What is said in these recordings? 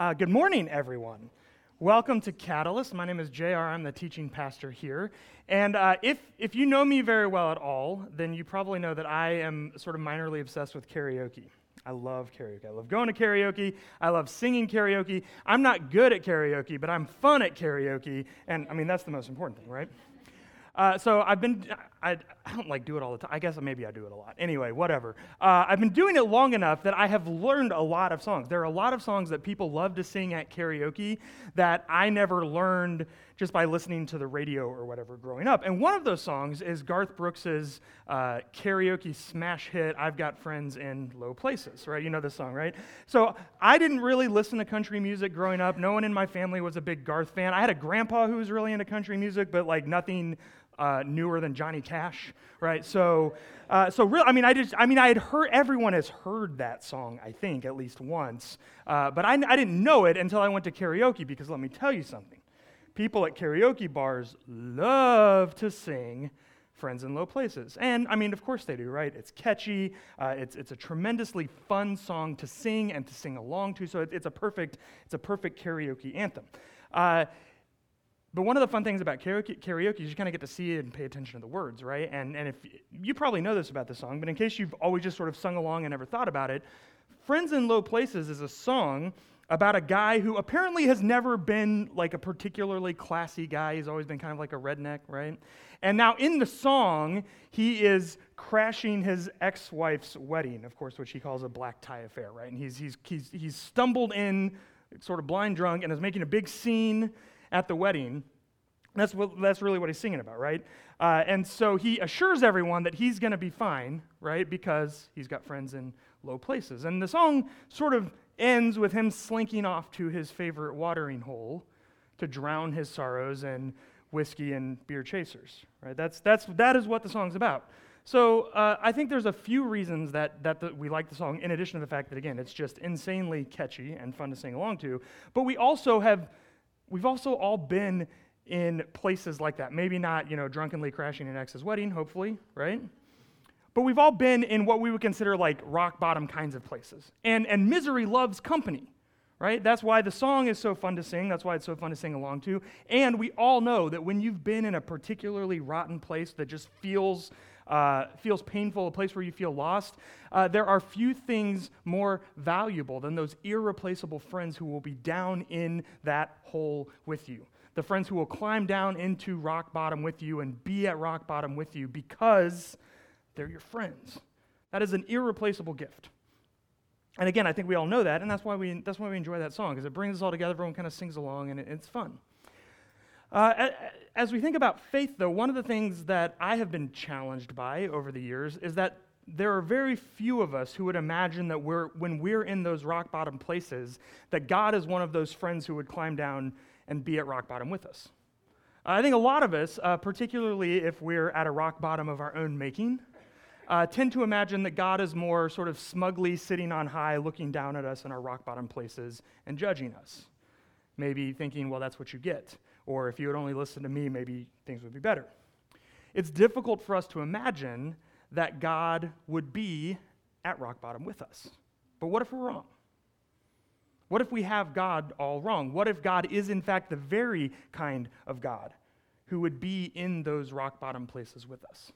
Uh, good morning, everyone. Welcome to Catalyst. My name is JR. I'm the teaching pastor here. And uh, if, if you know me very well at all, then you probably know that I am sort of minorly obsessed with karaoke. I love karaoke. I love going to karaoke. I love singing karaoke. I'm not good at karaoke, but I'm fun at karaoke. And I mean, that's the most important thing, right? Uh, so I've been, I, I, don't like do it all the time. I guess maybe I do it a lot. Anyway, whatever. Uh, I've been doing it long enough that I have learned a lot of songs. There are a lot of songs that people love to sing at karaoke that I never learned just by listening to the radio or whatever growing up. And one of those songs is Garth Brooks's uh, karaoke smash hit, I've Got Friends in Low Places, right? You know this song, right? So I didn't really listen to country music growing up. No one in my family was a big Garth fan. I had a grandpa who was really into country music, but like nothing uh, newer than Johnny Cash, right? So, uh, so real. I mean, I just, I mean, I had heard everyone has heard that song, I think, at least once, uh, but I, I didn't know it until I went to karaoke. Because let me tell you something, people at karaoke bars love to sing friends in low places. And I mean, of course they do, right? It's catchy. Uh, it's, it's a tremendously fun song to sing and to sing along to. So it, it's a perfect, it's a perfect karaoke anthem. Uh, but one of the fun things about karaoke, karaoke is you kind of get to see it and pay attention to the words, right? And, and if you probably know this about the song, but in case you've always just sort of sung along and never thought about it, Friends in Low Places is a song about a guy who apparently has never been like a particularly classy guy. He's always been kind of like a redneck, right? And now in the song, he is crashing his ex wife's wedding, of course, which he calls a black tie affair, right? And he's, he's, he's, he's stumbled in, sort of blind drunk, and is making a big scene at the wedding. That's, what, that's really what he's singing about, right? Uh, and so he assures everyone that he's going to be fine, right? Because he's got friends in low places. And the song sort of ends with him slinking off to his favorite watering hole to drown his sorrows in whiskey and beer chasers, right? That's, that's, that is what the song's about. So uh, I think there's a few reasons that, that the, we like the song, in addition to the fact that, again, it's just insanely catchy and fun to sing along to. But we also have We've also all been in places like that. Maybe not, you know, drunkenly crashing an ex's wedding, hopefully, right? But we've all been in what we would consider like rock bottom kinds of places. And, and misery loves company, right? That's why the song is so fun to sing. That's why it's so fun to sing along to. And we all know that when you've been in a particularly rotten place that just feels uh, feels painful, a place where you feel lost, uh, there are few things more valuable than those irreplaceable friends who will be down in that hole with you. The friends who will climb down into rock bottom with you and be at rock bottom with you because they're your friends. That is an irreplaceable gift. And again, I think we all know that, and that's why we, that's why we enjoy that song, because it brings us all together. Everyone kind of sings along, and it, it's fun. Uh, as we think about faith, though, one of the things that I have been challenged by over the years is that there are very few of us who would imagine that we're, when we're in those rock bottom places, that God is one of those friends who would climb down and be at rock bottom with us. I think a lot of us, uh, particularly if we're at a rock bottom of our own making, uh, tend to imagine that God is more sort of smugly sitting on high, looking down at us in our rock bottom places and judging us. Maybe thinking, well, that's what you get. Or if you would only listen to me, maybe things would be better. It's difficult for us to imagine that God would be at rock bottom with us. But what if we're wrong? What if we have God all wrong? What if God is, in fact, the very kind of God who would be in those rock bottom places with us?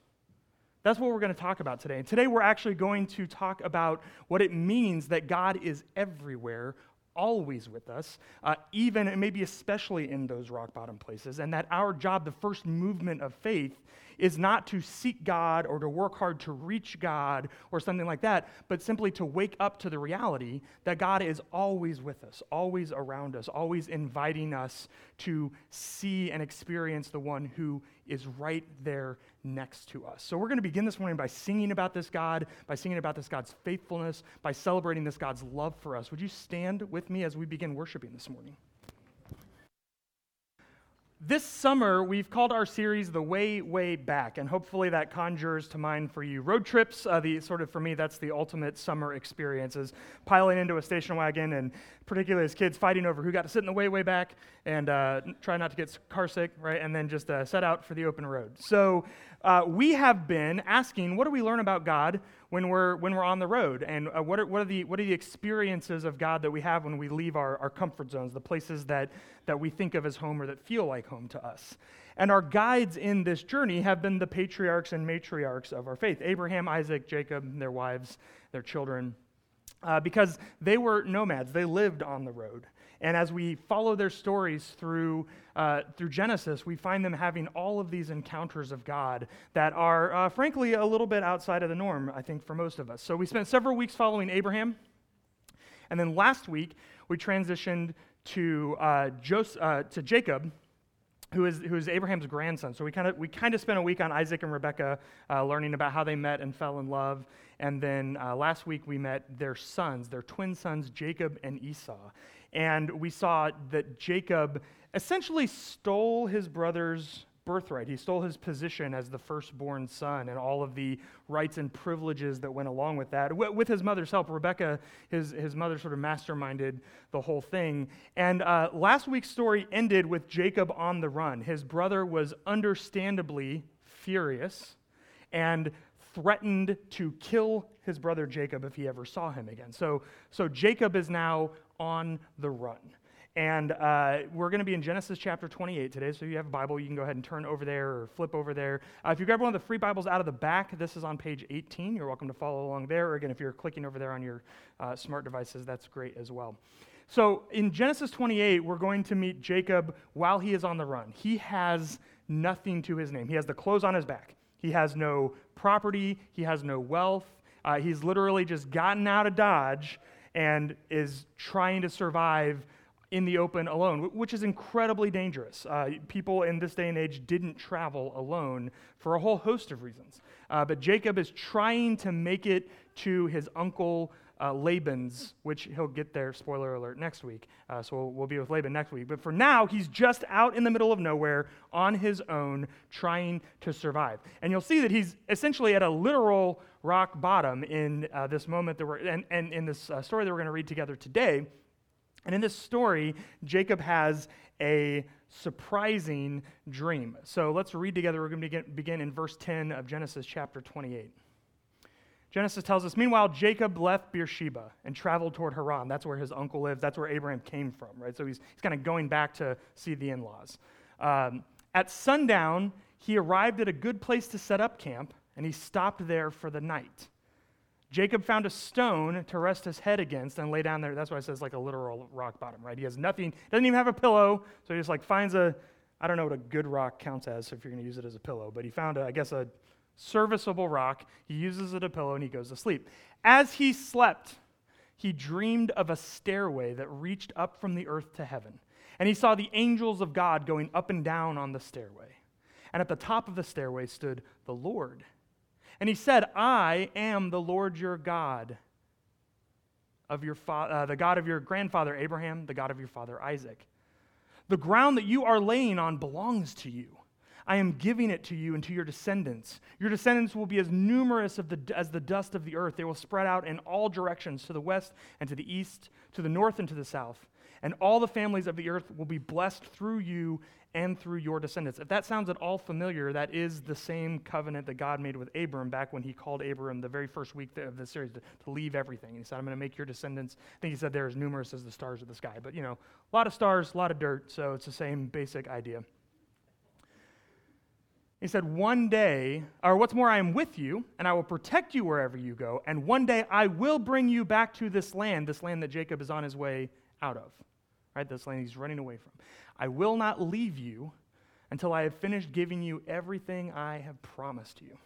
That's what we're going to talk about today. And today we're actually going to talk about what it means that God is everywhere always with us, uh, even and maybe especially in those rock bottom places, and that our job, the first movement of faith, is not to seek God or to work hard to reach God or something like that, but simply to wake up to the reality that God is always with us, always around us, always inviting us to see and experience the one who is right there next to us. So we're going to begin this morning by singing about this God, by singing about this God's faithfulness, by celebrating this God's love for us. Would you stand with me as we begin worshiping this morning? This summer, we've called our series The Way, Way Back, and hopefully that conjures to mind for you road trips. Uh, the sort of, for me, that's the ultimate summer experience is piling into a station wagon, and particularly as kids, fighting over who got to sit in the way, way back and uh, try not to get car sick, right? And then just uh, set out for the open road. So uh, we have been asking, what do we learn about God when we're, when we're on the road. And uh, what, are, what, are the, what are the experiences of God that we have when we leave our, our comfort zones, the places that, that we think of as home or that feel like home to us? And our guides in this journey have been the patriarchs and matriarchs of our faith Abraham, Isaac, Jacob, their wives, their children, uh, because they were nomads. They lived on the road. And as we follow their stories through, uh, through Genesis, we find them having all of these encounters of God that are, uh, frankly, a little bit outside of the norm, I think, for most of us. So we spent several weeks following Abraham. And then last week, we transitioned to, uh, Joseph, uh, to Jacob, who is, who is Abraham's grandson. So we kind of we kind of spent a week on Isaac and Rebecca, uh, learning about how they met and fell in love. And then uh, last week we met their sons, their twin sons, Jacob and Esau. And we saw that Jacob essentially stole his brother's birthright. He stole his position as the firstborn son and all of the rights and privileges that went along with that. With his mother's help, Rebecca, his, his mother, sort of masterminded the whole thing. And uh, last week's story ended with Jacob on the run. His brother was understandably furious and threatened to kill his brother Jacob if he ever saw him again. So, so Jacob is now on the run. And uh, we're going to be in Genesis chapter 28 today. So if you have a Bible, you can go ahead and turn over there or flip over there. Uh, if you grab one of the free Bibles out of the back, this is on page 18. You're welcome to follow along there. Or again, if you're clicking over there on your uh, smart devices, that's great as well. So in Genesis 28, we're going to meet Jacob while he is on the run. He has nothing to his name, he has the clothes on his back. He has no property, he has no wealth. Uh, he's literally just gotten out of Dodge and is trying to survive in the open alone, which is incredibly dangerous. Uh, people in this day and age didn't travel alone for a whole host of reasons. Uh, but Jacob is trying to make it to his uncle uh, Laban's, which he'll get there, spoiler alert, next week. Uh, so we'll, we'll, be with Laban next week. But for now, he's just out in the middle of nowhere on his own, trying to survive. And you'll see that he's essentially at a literal rock bottom in uh, this moment that we're, and, and in this uh, story that we're going to read together today. And in this story, Jacob has a surprising dream. So let's read together. We're going to begin, begin in verse 10 of Genesis chapter 28. Genesis tells us, meanwhile, Jacob left Beersheba and traveled toward Haran. That's where his uncle lives. That's where Abraham came from, right? So he's, he's kind of going back to see the in laws. Um, at sundown, he arrived at a good place to set up camp, and he stopped there for the night. Jacob found a stone to rest his head against and lay down there. That's why it says like a literal rock bottom, right? He has nothing, doesn't even have a pillow, so he just like finds a, I don't know what a good rock counts as if you're going to use it as a pillow, but he found, a, I guess, a serviceable rock. He uses it a pillow and he goes to sleep. As he slept, he dreamed of a stairway that reached up from the earth to heaven. And he saw the angels of God going up and down on the stairway. And at the top of the stairway stood the Lord. And he said, I am the Lord your God, of your fa- uh, the God of your grandfather Abraham, the God of your father Isaac. The ground that you are laying on belongs to you I am giving it to you and to your descendants. Your descendants will be as numerous the, as the dust of the earth. They will spread out in all directions, to the west and to the east, to the north and to the south. And all the families of the earth will be blessed through you and through your descendants. If that sounds at all familiar, that is the same covenant that God made with Abram back when he called Abram the very first week of the series to, to leave everything. He said, I'm going to make your descendants, I think he said they're as numerous as the stars of the sky. But, you know, a lot of stars, a lot of dirt, so it's the same basic idea. He said, One day, or what's more, I am with you, and I will protect you wherever you go, and one day I will bring you back to this land, this land that Jacob is on his way out of, right? This land he's running away from. I will not leave you until I have finished giving you everything I have promised you.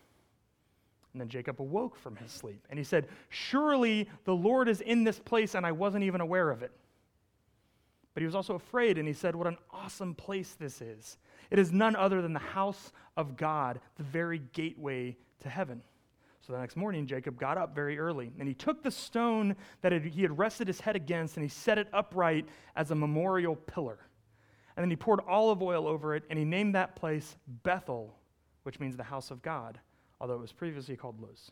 And then Jacob awoke from his sleep, and he said, Surely the Lord is in this place, and I wasn't even aware of it. But he was also afraid, and he said, What an awesome place this is. It is none other than the house of God, the very gateway to heaven. So the next morning, Jacob got up very early, and he took the stone that he had rested his head against, and he set it upright as a memorial pillar. And then he poured olive oil over it, and he named that place Bethel, which means the house of God, although it was previously called Luz.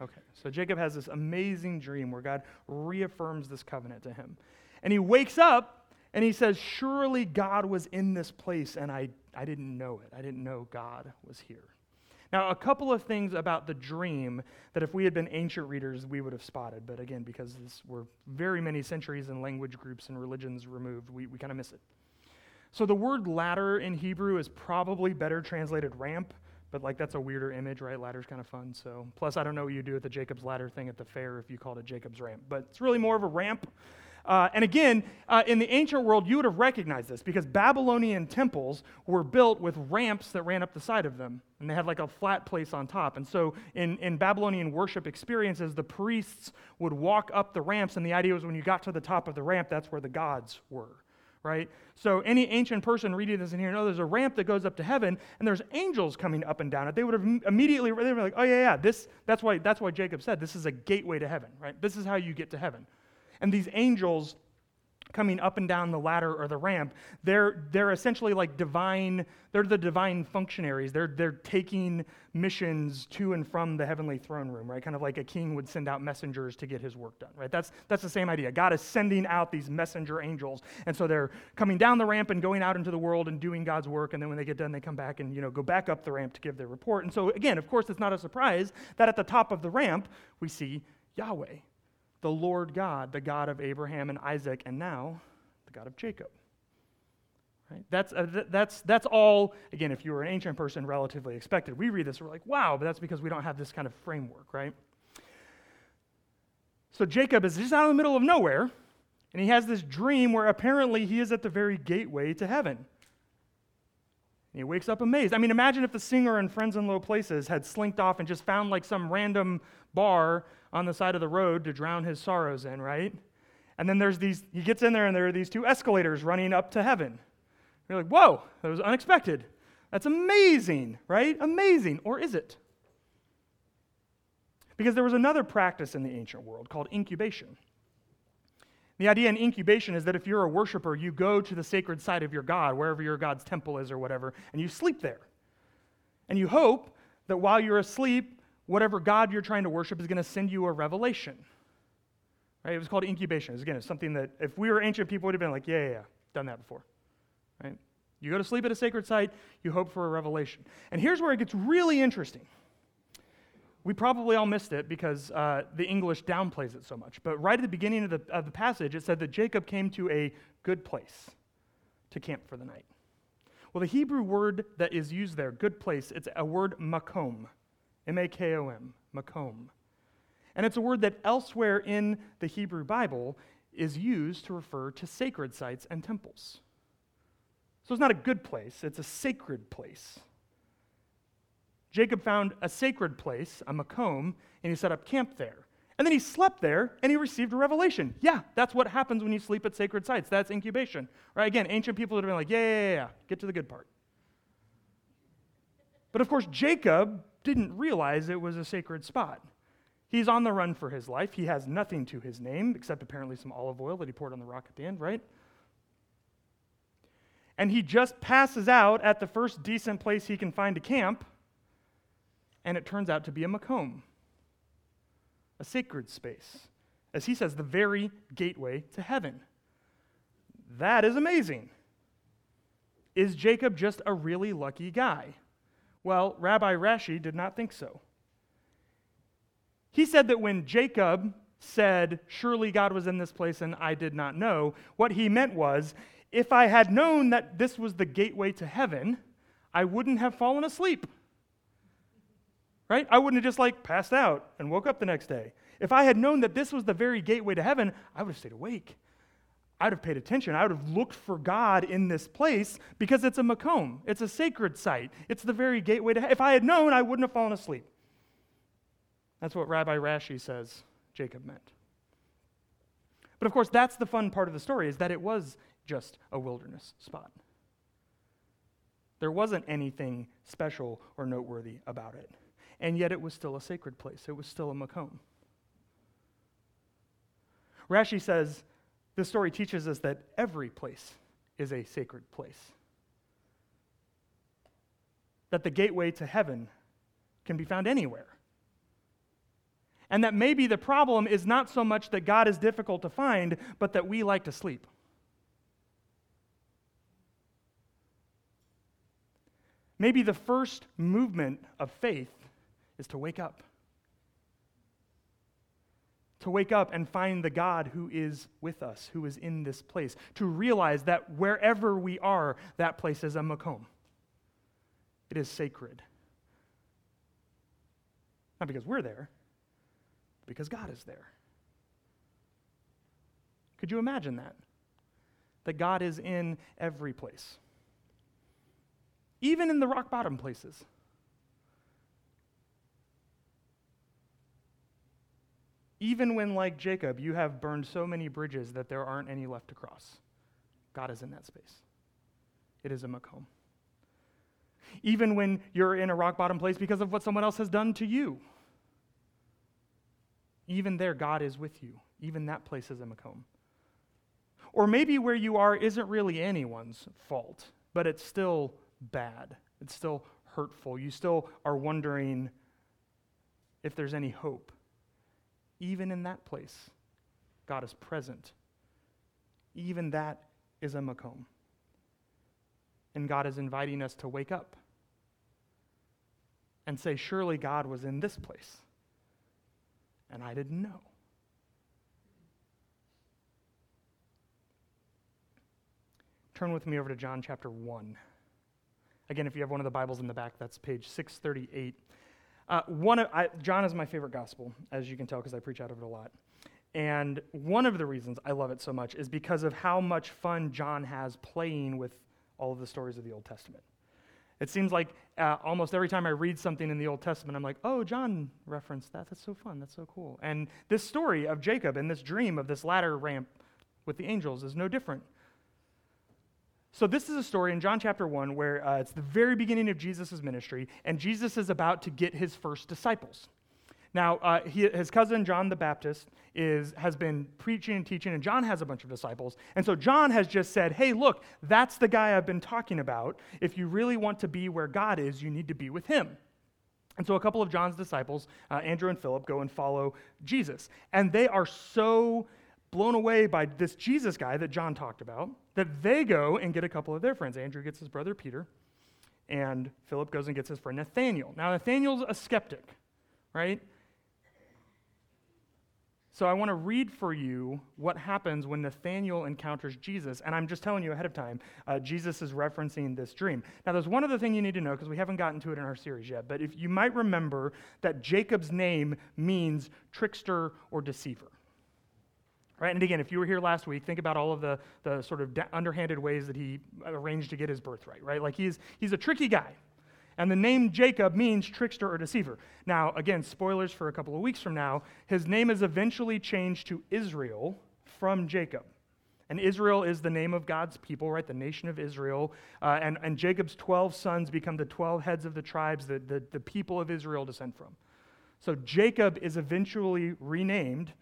Okay, so Jacob has this amazing dream where God reaffirms this covenant to him. And he wakes up and he says, Surely God was in this place, and I, I didn't know it. I didn't know God was here. Now, a couple of things about the dream that if we had been ancient readers, we would have spotted. But again, because this, we're very many centuries and language groups and religions removed, we, we kind of miss it. So the word ladder in Hebrew is probably better translated ramp, but like that's a weirder image, right? Ladder's kind of fun. So plus, I don't know what you do with the Jacob's ladder thing at the fair if you called it Jacob's ramp, but it's really more of a ramp. Uh, and again, uh, in the ancient world, you would have recognized this because Babylonian temples were built with ramps that ran up the side of them. And they had like a flat place on top. And so in, in Babylonian worship experiences, the priests would walk up the ramps. And the idea was when you got to the top of the ramp, that's where the gods were right? So any ancient person reading this in here, know there's a ramp that goes up to heaven, and there's angels coming up and down it. They would have immediately, they be like, oh yeah, yeah, this, that's why, that's why Jacob said this is a gateway to heaven, right? This is how you get to heaven. And these angels coming up and down the ladder or the ramp, they're, they're essentially like divine, they're the divine functionaries. They're, they're taking missions to and from the heavenly throne room, right? Kind of like a king would send out messengers to get his work done, right? That's, that's the same idea. God is sending out these messenger angels. And so they're coming down the ramp and going out into the world and doing God's work. And then when they get done, they come back and, you know, go back up the ramp to give their report. And so again, of course, it's not a surprise that at the top of the ramp, we see Yahweh the Lord God, the God of Abraham and Isaac, and now the God of Jacob. Right? That's, uh, th- that's, that's all, again, if you were an ancient person, relatively expected. We read this, we're like, wow, but that's because we don't have this kind of framework, right? So Jacob is just out in the middle of nowhere, and he has this dream where apparently he is at the very gateway to heaven. And he wakes up amazed. I mean, imagine if the singer in Friends in Low Places had slinked off and just found like some random bar on the side of the road to drown his sorrows in, right? And then there's these, he gets in there and there are these two escalators running up to heaven. You're like, whoa, that was unexpected. That's amazing, right? Amazing. Or is it? Because there was another practice in the ancient world called incubation. The idea in incubation is that if you're a worshiper, you go to the sacred site of your God, wherever your God's temple is or whatever, and you sleep there. And you hope that while you're asleep, whatever God you're trying to worship is going to send you a revelation. Right? It was called incubation. It's, Again, it's something that if we were ancient people, would have been like, yeah, yeah, yeah, done that before. Right? You go to sleep at a sacred site, you hope for a revelation. And here's where it gets really interesting. We probably all missed it because uh, the English downplays it so much. But right at the beginning of the, of the passage, it said that Jacob came to a good place to camp for the night. Well, the Hebrew word that is used there, good place, it's a word makom. M A K O M, makom. And it's a word that elsewhere in the Hebrew Bible is used to refer to sacred sites and temples. So it's not a good place, it's a sacred place. Jacob found a sacred place, a makom, and he set up camp there. And then he slept there and he received a revelation. Yeah, that's what happens when you sleep at sacred sites. That's incubation. Right? Again, ancient people would have been like, yeah, yeah, yeah, yeah. get to the good part. But of course, Jacob didn't realize it was a sacred spot. He's on the run for his life. He has nothing to his name except apparently some olive oil that he poured on the rock at the end, right? And he just passes out at the first decent place he can find to camp, and it turns out to be a makom, a sacred space. As he says, the very gateway to heaven. That is amazing. Is Jacob just a really lucky guy? Well, Rabbi Rashi did not think so. He said that when Jacob said, Surely God was in this place and I did not know, what he meant was, if I had known that this was the gateway to heaven, I wouldn't have fallen asleep. Right? I wouldn't have just like passed out and woke up the next day. If I had known that this was the very gateway to heaven, I would have stayed awake. I'd have paid attention. I would have looked for God in this place because it's a makom. It's a sacred site. It's the very gateway to. If I had known, I wouldn't have fallen asleep. That's what Rabbi Rashi says Jacob meant. But of course, that's the fun part of the story is that it was just a wilderness spot. There wasn't anything special or noteworthy about it. And yet it was still a sacred place. It was still a makom. Rashi says this story teaches us that every place is a sacred place. That the gateway to heaven can be found anywhere. And that maybe the problem is not so much that God is difficult to find, but that we like to sleep. Maybe the first movement of faith is to wake up. To wake up and find the God who is with us, who is in this place. To realize that wherever we are, that place is a makom. It is sacred. Not because we're there, because God is there. Could you imagine that? That God is in every place even in the rock bottom places. Even when, like Jacob, you have burned so many bridges that there aren't any left to cross, God is in that space. It is a makom. Even when you're in a rock bottom place because of what someone else has done to you, even there, God is with you. Even that place is a makom. Or maybe where you are isn't really anyone's fault, but it's still bad. It's still hurtful. You still are wondering if there's any hope. Even in that place, God is present. Even that is a makom. And God is inviting us to wake up and say, Surely God was in this place. And I didn't know. Turn with me over to John chapter 1. Again, if you have one of the Bibles in the back, that's page 638. Uh, one of, I, John is my favorite gospel, as you can tell, because I preach out of it a lot. And one of the reasons I love it so much is because of how much fun John has playing with all of the stories of the Old Testament. It seems like uh, almost every time I read something in the Old Testament, I'm like, oh, John referenced that. That's so fun. That's so cool. And this story of Jacob and this dream of this ladder ramp with the angels is no different. So, this is a story in John chapter 1 where uh, it's the very beginning of Jesus' ministry, and Jesus is about to get his first disciples. Now, uh, he, his cousin John the Baptist is, has been preaching and teaching, and John has a bunch of disciples. And so John has just said, Hey, look, that's the guy I've been talking about. If you really want to be where God is, you need to be with him. And so a couple of John's disciples, uh, Andrew and Philip, go and follow Jesus. And they are so blown away by this Jesus guy that John talked about that they go and get a couple of their friends. Andrew gets his brother Peter, and Philip goes and gets his friend Nathaniel. Now, Nathaniel's a skeptic, right? So I want to read for you what happens when Nathaniel encounters Jesus. And I'm just telling you ahead of time, uh, Jesus is referencing this dream. Now, there's one other thing you need to know because we haven't gotten to it in our series yet. But if you might remember that Jacob's name means trickster or deceiver. Right? And again, if you were here last week, think about all of the, the sort of underhanded ways that he arranged to get his birthright, right? Like he's, he's a tricky guy. And the name Jacob means trickster or deceiver. Now, again, spoilers for a couple of weeks from now, his name is eventually changed to Israel from Jacob. And Israel is the name of God's people, right? The nation of Israel. Uh, and, and Jacob's 12 sons become the 12 heads of the tribes that the, the people of Israel descend from. So Jacob is eventually renamed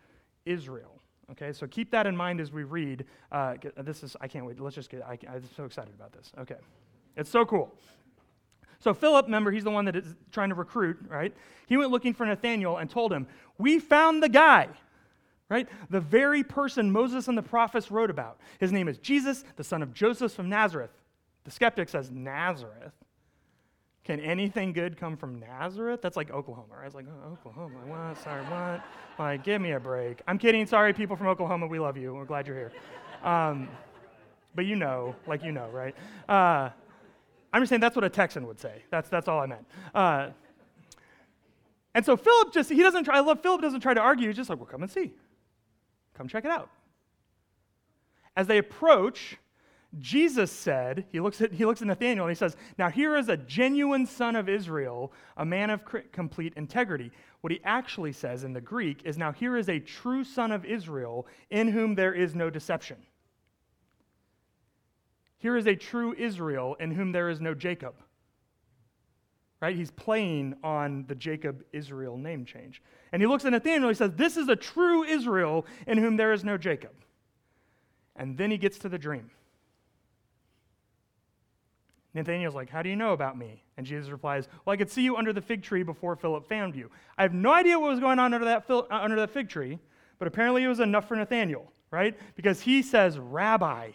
Israel. Okay, so keep that in mind as we read. Uh, this is, I can't wait. Let's just get, I, I'm so excited about this. Okay, it's so cool. So Philip, remember, he's the one that is trying to recruit, right? He went looking for Nathaniel and told him, We found the guy, right? The very person Moses and the prophets wrote about. His name is Jesus, the son of Joseph from Nazareth. The skeptic says, Nazareth? Can anything good come from Nazareth? That's like Oklahoma, right? was like, oh, Oklahoma, what? Sorry, what? Like, give me a break. I'm kidding. Sorry, people from Oklahoma. We love you. We're glad you're here. Um, but you know, like you know, right? Uh, I'm just saying that's what a Texan would say. That's, that's all I meant. Uh, and so Philip just, he doesn't try, I love Philip doesn't try to argue. He's just like, well, come and see. Come check it out. As they approach, Jesus said, he looks, at, he looks at Nathanael and he says, Now here is a genuine son of Israel, a man of complete integrity. What he actually says in the Greek is, Now here is a true son of Israel in whom there is no deception. Here is a true Israel in whom there is no Jacob. Right? He's playing on the Jacob Israel name change. And he looks at Nathanael and he says, This is a true Israel in whom there is no Jacob. And then he gets to the dream. Nathanael's like, How do you know about me? And Jesus replies, Well, I could see you under the fig tree before Philip found you. I have no idea what was going on under that, fil- uh, under that fig tree, but apparently it was enough for Nathanael, right? Because he says, Rabbi,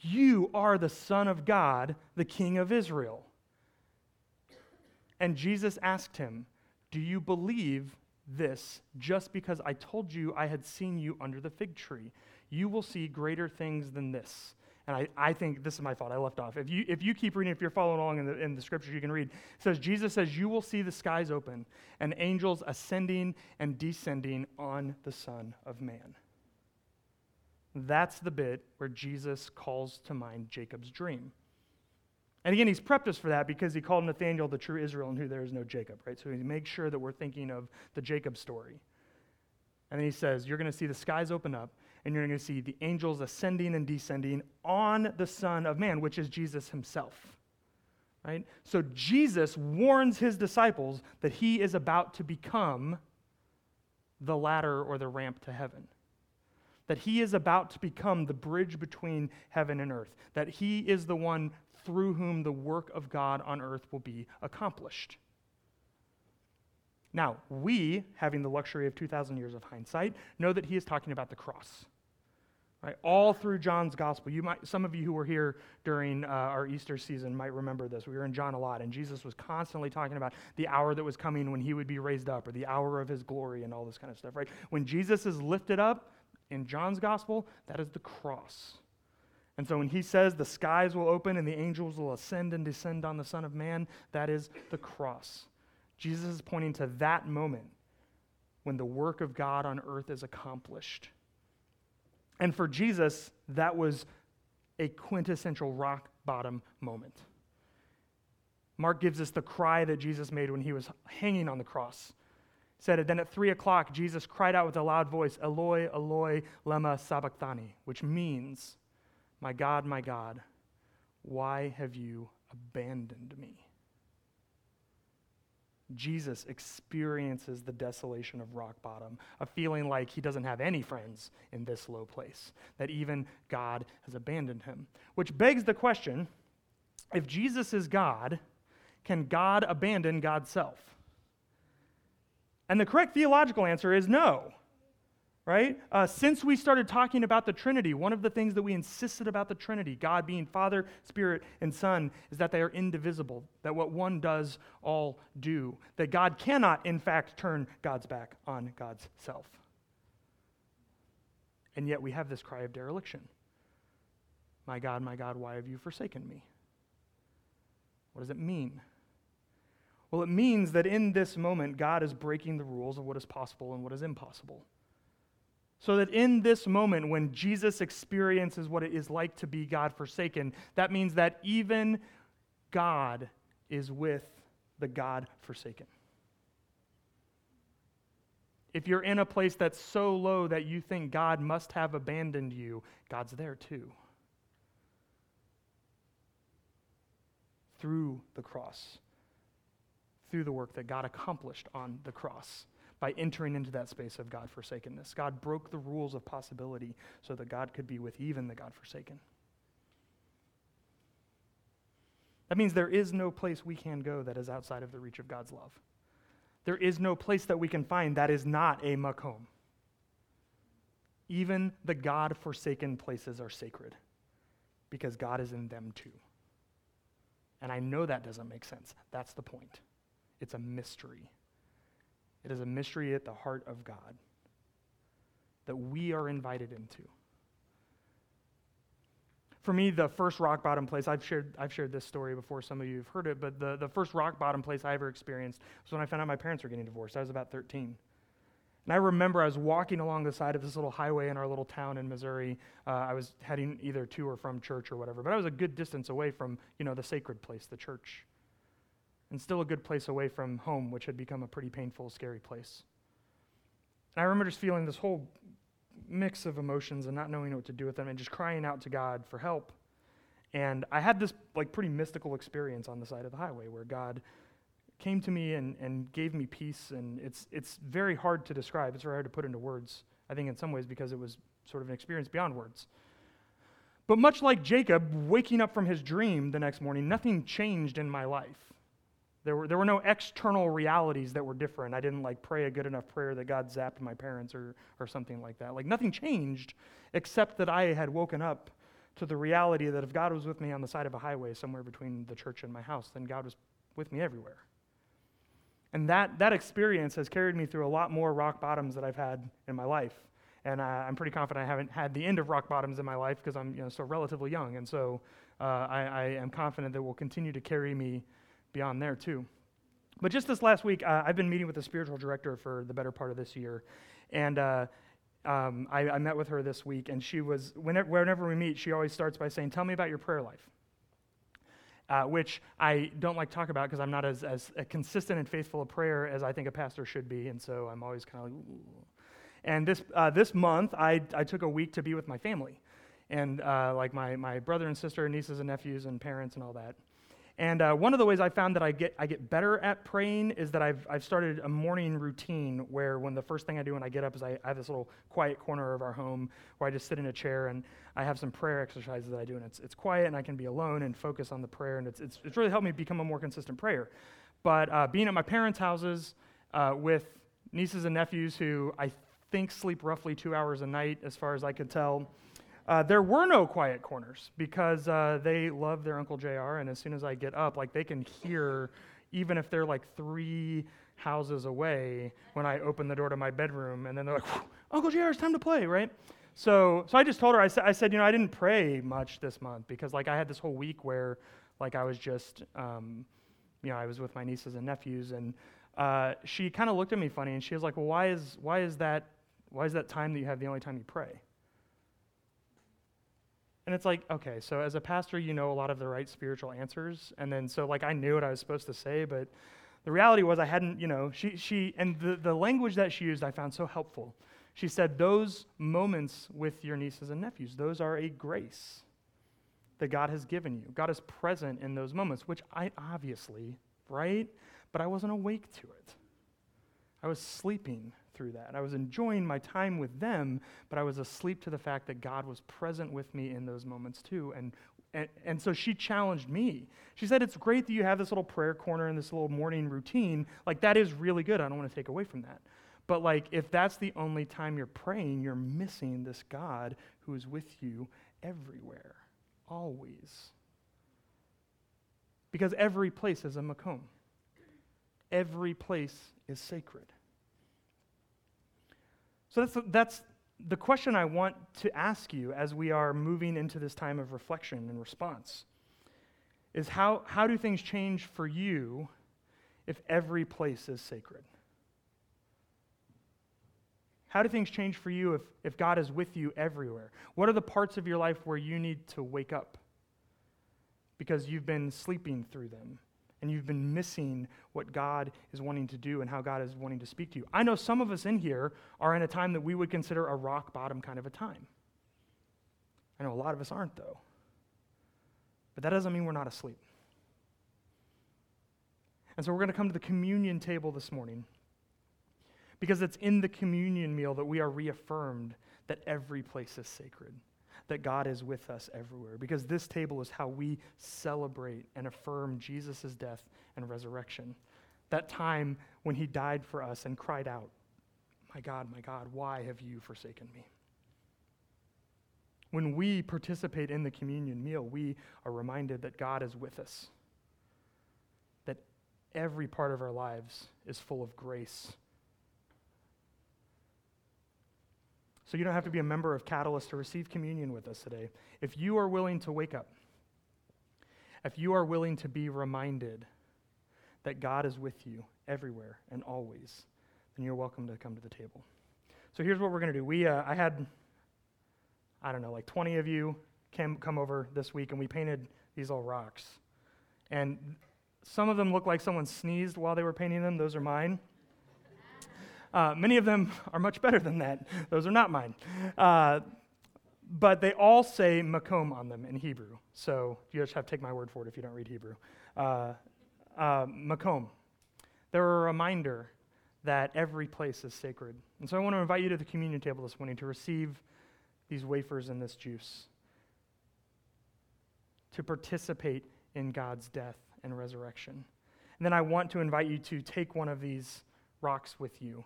you are the Son of God, the King of Israel. And Jesus asked him, Do you believe this just because I told you I had seen you under the fig tree? You will see greater things than this. And I, I think this is my fault. I left off. If you, if you keep reading, if you're following along in the, in the scriptures, you can read. It says, Jesus says, You will see the skies open and angels ascending and descending on the Son of Man. That's the bit where Jesus calls to mind Jacob's dream. And again, he's prepped us for that because he called Nathaniel the true Israel and who there is no Jacob, right? So he makes sure that we're thinking of the Jacob story. And then he says, You're going to see the skies open up, and you're going to see the angels ascending and descending on the Son of Man, which is Jesus himself. Right? So Jesus warns his disciples that he is about to become the ladder or the ramp to heaven. That he is about to become the bridge between heaven and earth. That he is the one through whom the work of God on earth will be accomplished. Now, we, having the luxury of 2,000 years of hindsight, know that he is talking about the cross. Right? All through John's gospel. You might, some of you who were here during uh, our Easter season might remember this. We were in John a lot, and Jesus was constantly talking about the hour that was coming when he would be raised up, or the hour of his glory, and all this kind of stuff, right? When Jesus is lifted up in John's gospel, that is the cross. And so when he says the skies will open and the angels will ascend and descend on the Son of Man, that is the cross. Jesus is pointing to that moment when the work of God on earth is accomplished. And for Jesus, that was a quintessential rock bottom moment. Mark gives us the cry that Jesus made when he was hanging on the cross. He said. Then at three o'clock, Jesus cried out with a loud voice, Eloi, Eloi, lema sabachthani, which means, My God, my God, why have you abandoned me? Jesus experiences the desolation of rock bottom, a feeling like he doesn't have any friends in this low place, that even God has abandoned him. Which begs the question if Jesus is God, can God abandon God's self? And the correct theological answer is no right? Uh, since we started talking about the Trinity, one of the things that we insisted about the Trinity, God being Father, Spirit, and Son, is that they are indivisible, that what one does, all do, that God cannot, in fact, turn God's back on God's self. And yet we have this cry of dereliction My God, my God, why have you forsaken me? What does it mean? Well, it means that in this moment, God is breaking the rules of what is possible and what is impossible. So that in this moment, when Jesus experiences what it is like to be God forsaken, that means that even God is with the God forsaken. If you're in a place that's so low that you think God must have abandoned you, God's there too. Through the cross, through the work that God accomplished on the cross by entering into that space of God forsakenness. God broke the rules of possibility so that God could be with even the God forsaken. That means there is no place we can go that is outside of the reach of God's love. There is no place that we can find that is not a makom. Even the God forsaken places are sacred because God is in them too. And I know that doesn't make sense. That's the point. It's a mystery. It is a mystery at the heart of God that we are invited into. For me, the first rock bottom place, I've shared, I've shared this story before, some of you have heard it, but the, the first rock bottom place I ever experienced was when I found out my parents were getting divorced. I was about 13. And I remember I was walking along the side of this little highway in our little town in Missouri. Uh, I was heading either to or from church or whatever, but I was a good distance away from, you know, the sacred place, the church and still a good place away from home, which had become a pretty painful, scary place. And I remember just feeling this whole mix of emotions and not knowing what to do with them and just crying out to God for help. And I had this like pretty mystical experience on the side of the highway where God came to me and, and gave me peace. And it's, it's very hard to describe. It's very hard to put into words, I think, in some ways, because it was sort of an experience beyond words. But much like Jacob waking up from his dream the next morning, nothing changed in my life. There were, there were no external realities that were different. I didn't like pray a good enough prayer that God zapped my parents or, or something like that. Like nothing changed except that I had woken up to the reality that if God was with me on the side of a highway somewhere between the church and my house, then God was with me everywhere. And that, that experience has carried me through a lot more rock bottoms that I've had in my life. And uh, I'm pretty confident I haven't had the end of rock bottoms in my life because I'm you know, still relatively young. And so uh, I, I, am confident that will continue to carry me beyond there too. But just this last week, uh, I've been meeting with the spiritual director for the better part of this year. And uh, um, I, I, met with her this week, and she was, whenever, whenever we meet, she always starts by saying, Tell me about your prayer life. Uh, which I don't like to talk about because I'm not as, as consistent and faithful a prayer as I think a pastor should be. And so I'm always kind of like, Ooh. And this, uh, this month, I, I took a week to be with my family and uh, like my, my brother and sister, nieces and nephews, and parents, and all that. And uh, one of the ways I found that I get, I get better at praying is that I've, I've started a morning routine where when the first thing I do when I get up is I, I have this little quiet corner of our home where I just sit in a chair and I have some prayer exercises that I do. And it's, it's quiet and I can be alone and focus on the prayer. And it's, it's, it's really helped me become a more consistent prayer. But uh, being at my parents' houses uh, with nieces and nephews who I think sleep roughly two hours a night, as far as I could tell, uh, there were no quiet corners because uh, they love their Uncle JR, and as soon as I get up, like they can hear, even if they're like three houses away, when I open the door to my bedroom, and then they're like, Uncle JR, it's time to play, right? So, so I just told her, I, sa- I said, you know, I didn't pray much this month because like I had this whole week where like I was just, um, you know, I was with my nieces and nephews, and uh, she kind of looked at me funny, and she was like, well, why is, why is that, why is that time that you have the only time you pray? And it's like, okay, so as a pastor, you know a lot of the right spiritual answers. And then, so like, I knew what I was supposed to say, but the reality was I hadn't, you know, she, she and the, the language that she used I found so helpful. She said, those moments with your nieces and nephews, those are a grace that God has given you. God is present in those moments, which I obviously, right? But I wasn't awake to it. I was sleeping through that. I was enjoying my time with them, but I was asleep to the fact that God was present with me in those moments too. And, and, and so she challenged me. She said, It's great that you have this little prayer corner and this little morning routine. Like, that is really good. I don't want to take away from that. But, like, if that's the only time you're praying, you're missing this God who is with you everywhere, always. Because every place is a makom, every place is sacred. So that's, that's the question I want to ask you as we are moving into this time of reflection and response is how, how do things change for you if every place is sacred? How do things change for you if, if God is with you everywhere? What are the parts of your life where you need to wake up because you've been sleeping through them? And you've been missing what God is wanting to do and how God is wanting to speak to you. I know some of us in here are in a time that we would consider a rock bottom kind of a time. I know a lot of us aren't, though. But that doesn't mean we're not asleep. And so we're going to come to the communion table this morning because it's in the communion meal that we are reaffirmed that every place is sacred that God is with us everywhere because this table is how we celebrate and affirm Jesus' death and resurrection. That time when he died for us and cried out, My God, my God, why have you forsaken me? When we participate in the communion meal, we are reminded that God is with us, that every part of our lives is full of grace So you don't have to be a member of Catalyst to receive communion with us today. If you are willing to wake up, if you are willing to be reminded that God is with you everywhere and always, then you're welcome to come to the table. So here's what we're going to do. We, uh, I had, I don't know, like 20 of you came, come over this week, and we painted these little rocks. And some of them look like someone sneezed while they were painting them. Those are mine. Uh, many of them are much better than that. Those are not mine. Uh, but they all say makom on them in Hebrew. So you just have to take my word for it if you don't read Hebrew. Uh, uh, makom. They're a reminder that every place is sacred. And so I want to invite you to the communion table this morning to receive these wafers and this juice, to participate in God's death and resurrection. And then I want to invite you to take one of these rocks with you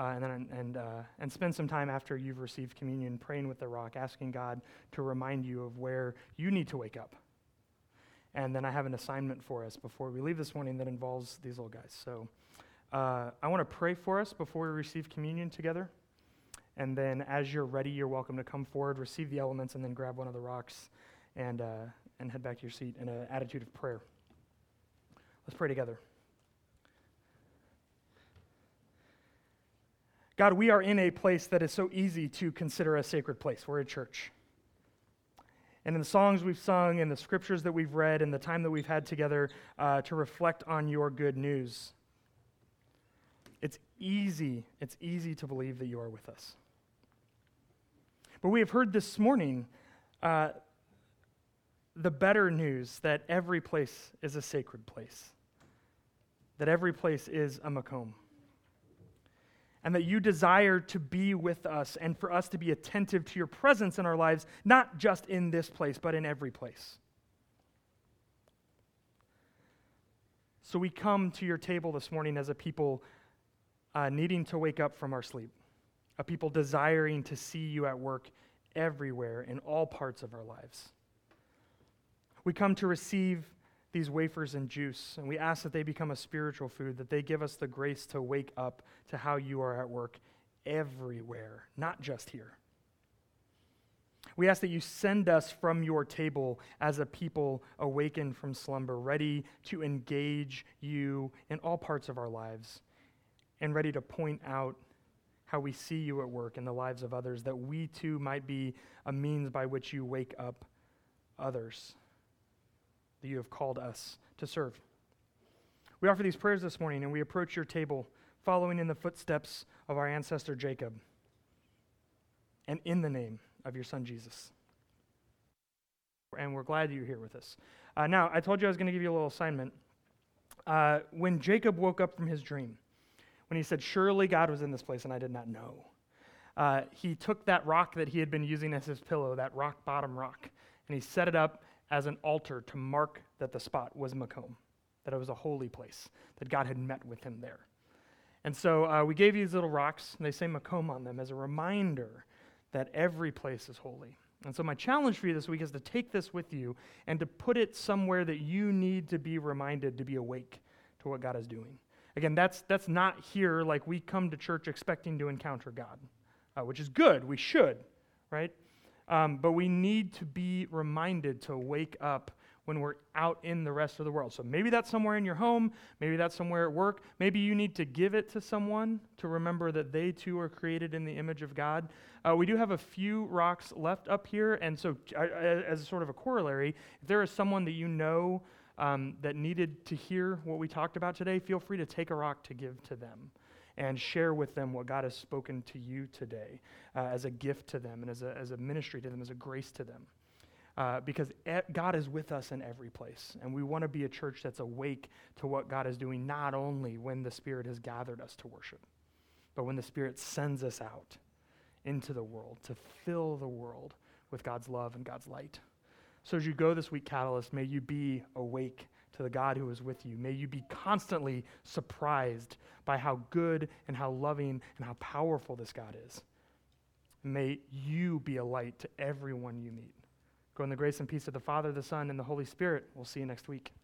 uh, and then and uh, and spend some time after you've received communion praying with the rock, asking God to remind you of where you need to wake up. And then I have an assignment for us before we leave this morning that involves these little guys. So Uh, I want to pray for us before we receive communion together. And then, as you're ready, you're welcome to come forward, receive the elements, and then grab one of the rocks and, uh, and head back to your seat in an attitude of prayer. Let's pray together. God, we are in a place that is so easy to consider a sacred place. We're a church. And in the songs we've sung, and the scriptures that we've read, and the time that we've had together uh, to reflect on your good news, it's easy, it's easy to believe that you are with us. But we have heard this morning uh, the better news that every place is a sacred place, that every place is a makom and that you desire to be with us and for us to be attentive to your presence in our lives, not just in this place, but in every place. So we come to your table this morning as a people uh, needing to wake up from our sleep, a people desiring to see you at work everywhere in all parts of our lives. We come to receive these wafers and juice, and we ask that they become a spiritual food, that they give us the grace to wake up to how you are at work everywhere, not just here. We ask that you send us from your table as a people awakened from slumber, ready to engage you in all parts of our lives, and ready to point out how we see you at work in the lives of others, that we too might be a means by which you wake up others that you have called us to serve. We offer these prayers this morning and we approach your table following in the footsteps of our ancestor Jacob and in the name of your son Jesus. And we're glad you're here with us. Uh, now, I told you I was going to give you a little assignment. Uh, when Jacob woke up from his dream, when he said, Surely God was in this place and I did not know, uh, he took that rock that he had been using as his pillow, that rock bottom rock, and he set it up as an altar to mark that the spot was Makom, that it was a holy place, that God had met with him there. And so uh, we gave you these little rocks, and they say Makom on them as a reminder that every place is holy. And so my challenge for you this week is to take this with you and to put it somewhere that you need to be reminded to be awake to what God is doing. Again, that's, that's not here like we come to church expecting to encounter God, uh, which is good. We should, right? Um, but we need to be reminded to wake up when we're out in the rest of the world. So maybe that's somewhere in your home, maybe that's somewhere at work. Maybe you need to give it to someone to remember that they too are created in the image of God. Uh, we do have a few rocks left up here, and so as sort of a corollary, if there is someone that you know um, that needed to hear what we talked about today, feel free to take a rock to give to them and share with them what God has spoken to you today uh, as a gift to them and as a, as a ministry to them, as a grace to them. Uh, because God is with us in every place. And we want to be a church that's awake to what God is doing, not only when the Spirit has gathered us to worship, but when the Spirit sends us out into the world to fill the world with God's love and God's light. So as you go this week, Catalyst, may you be awake to the God who is with you. May you be constantly surprised by how good and how loving and how powerful this God is. May you be a light to everyone you meet. Go in the grace and peace of the Father, the Son, and the Holy Spirit. We'll see you next week.